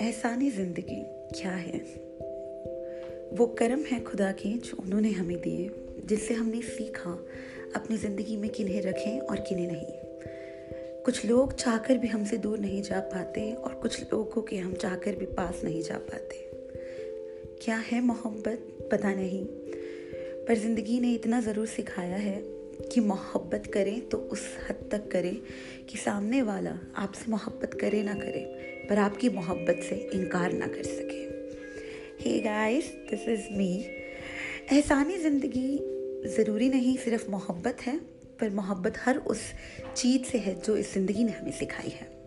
एहसानी ज़िंदगी क्या है? वो कर्म है खुदा के जो उन्होंने हमें दिए जिससे हमने सीखा अपनी ज़िंदगी में किन्हें रखें और किन्हें नहीं। कुछ लोग चाहकर भी हमसे दूर नहीं जा पाते और कुछ लोगों के हम चाहकर भी पास नहीं जा पाते। क्या है मोहब्बत? पता नहीं। पर ज़िंदगी ने इतना ज़रूर सिखाया है कि मोहब्बत करें तो उस हद तक करें कि सामने वाला आपसे मोहब्बत करे ना करे। पर आपकी मोहब्बत से इनकार ना कर सके। Hey guys this is me एहसानी ज़िंदगी ज़रूरी नहीं, सिर्फ़ मोहब्बत है, पर मोहब्बत हर उस चीज़ से है जो इस ज़िंदगी ने हमें सिखाई है।